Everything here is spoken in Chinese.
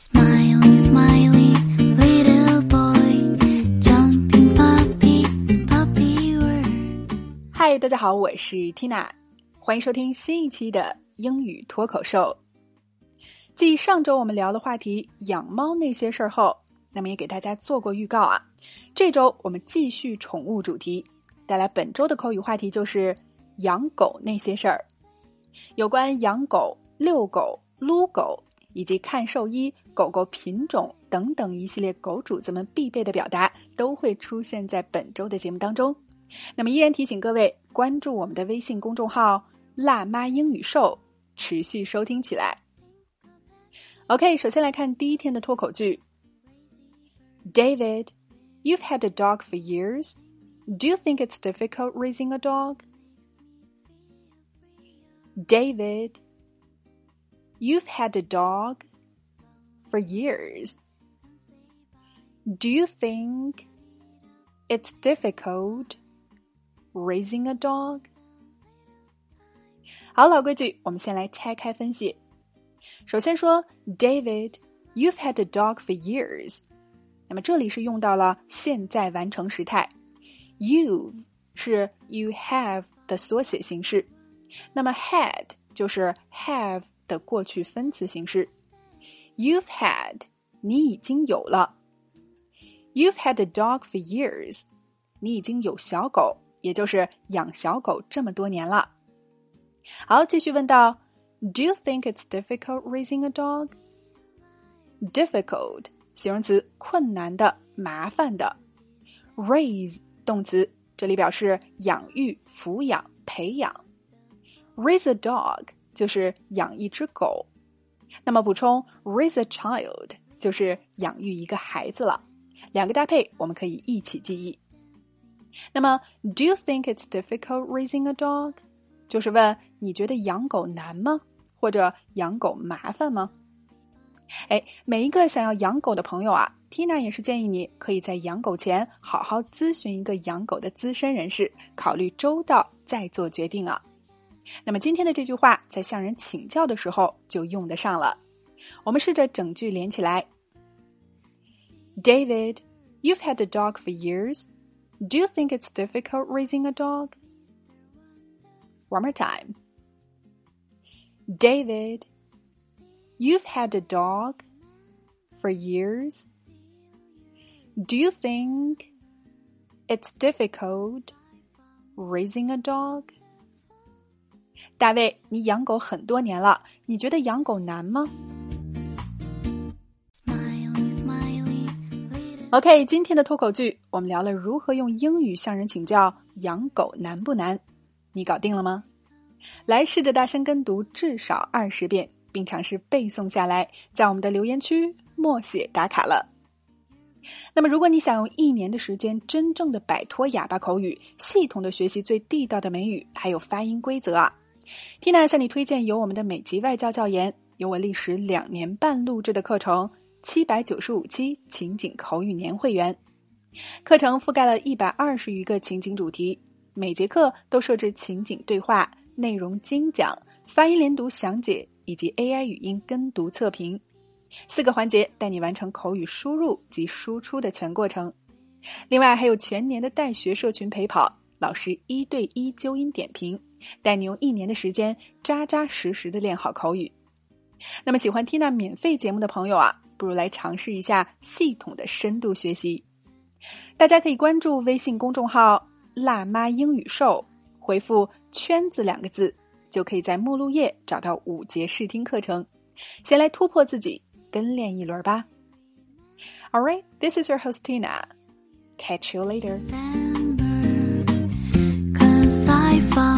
smile smiley little boy jumping puppy puppy world 嗨，大家好，我是 Tina，欢迎收听新一期的英语脱口秀。继上周我们聊的话题养猫那些事儿后，那么也给大家做过预告啊。这周我们继续宠物主题，带来本周的口语话题就是养狗那些事儿。有关养狗、遛狗、撸狗以及看兽医、狗狗品种等等一系列狗主子们必备的表达，都会出现在本周的节目当中。那么，依然提醒各位关注我们的微信公众号“辣妈英语秀”，持续收听起来。OK，首先来看第一天的脱口剧。David, you've had a dog for years. Do you think it's difficult raising a dog? David, you've had a dog for years. Do you think it's difficult raising a dog? 好，老规矩，我们先来拆开分析。首先说，David, you've had a dog for years。那么这里是用到了现在完成时态，you've 是 you have 的缩写形式，那么 had 就是 have 的过去分词形式。 You've had 你已经有了，You've had a dog for years，你已经有小狗，也就是养小狗这么多年了。好，继续问到，Do you think it's difficult raising a dog? Difficult 形容词，困难的、麻烦的。Raise 动词，这里表示养育、抚养、培养。Raise a dog 就是养一只狗。那么补充，raise a child 就是养育一个孩子了。两个搭配，我们可以一起记忆。那么，Do you think it's difficult raising a dog？就是问你觉得养狗难吗？或者养狗麻烦吗？哎，每一个想要养狗的朋友啊，Tina 也是建议你可以在养狗前好好咨询一个养狗的资深人士，考虑周到再做决定啊。那么今天的这句话在向人请教的时候就用得上了。我们试着整句连起来。David, you've had a dog for years. Do you think it's difficult raising a dog? One more time. David, you've had a dog for years. Do you think it's difficult raising a dog? 大卫，你养狗很多年了，你觉得养狗难吗 little？OK，今天的脱口剧我们聊了如何用英语向人请教养狗难不难，你搞定了吗？来试着大声跟读至少二十遍，并尝试背诵下来，在我们的留言区默写打卡了。那么，如果你想用一年的时间真正的摆脱哑巴口语，系统的学习最地道的美语，还有发音规则啊，Tina 向你推荐由我们的美籍外教教研，由我历时两年半录制的课程七百九十五期情景口语年会员。课程覆盖了一百二十余个情景主题，每节课都设置情景对话、内容精讲、发音连读详解以及 AI 语音跟读测评。四个环节带你完成口语输入及输出的全过程。另外还有全年的带学社群陪跑，老师一对一纠音点评，带你用一年的时间扎扎实实的练好口语。那么喜欢 Tina 免费节目的朋友啊，不如来尝试一下系统的深度学习。大家可以关注微信公众号“辣妈英语秀”，回复“圈子”两个字，就可以在目录页找到五节试听课程。先来突破自己，跟练一轮吧。All right, this is your host Tina. Catch you later. 开放。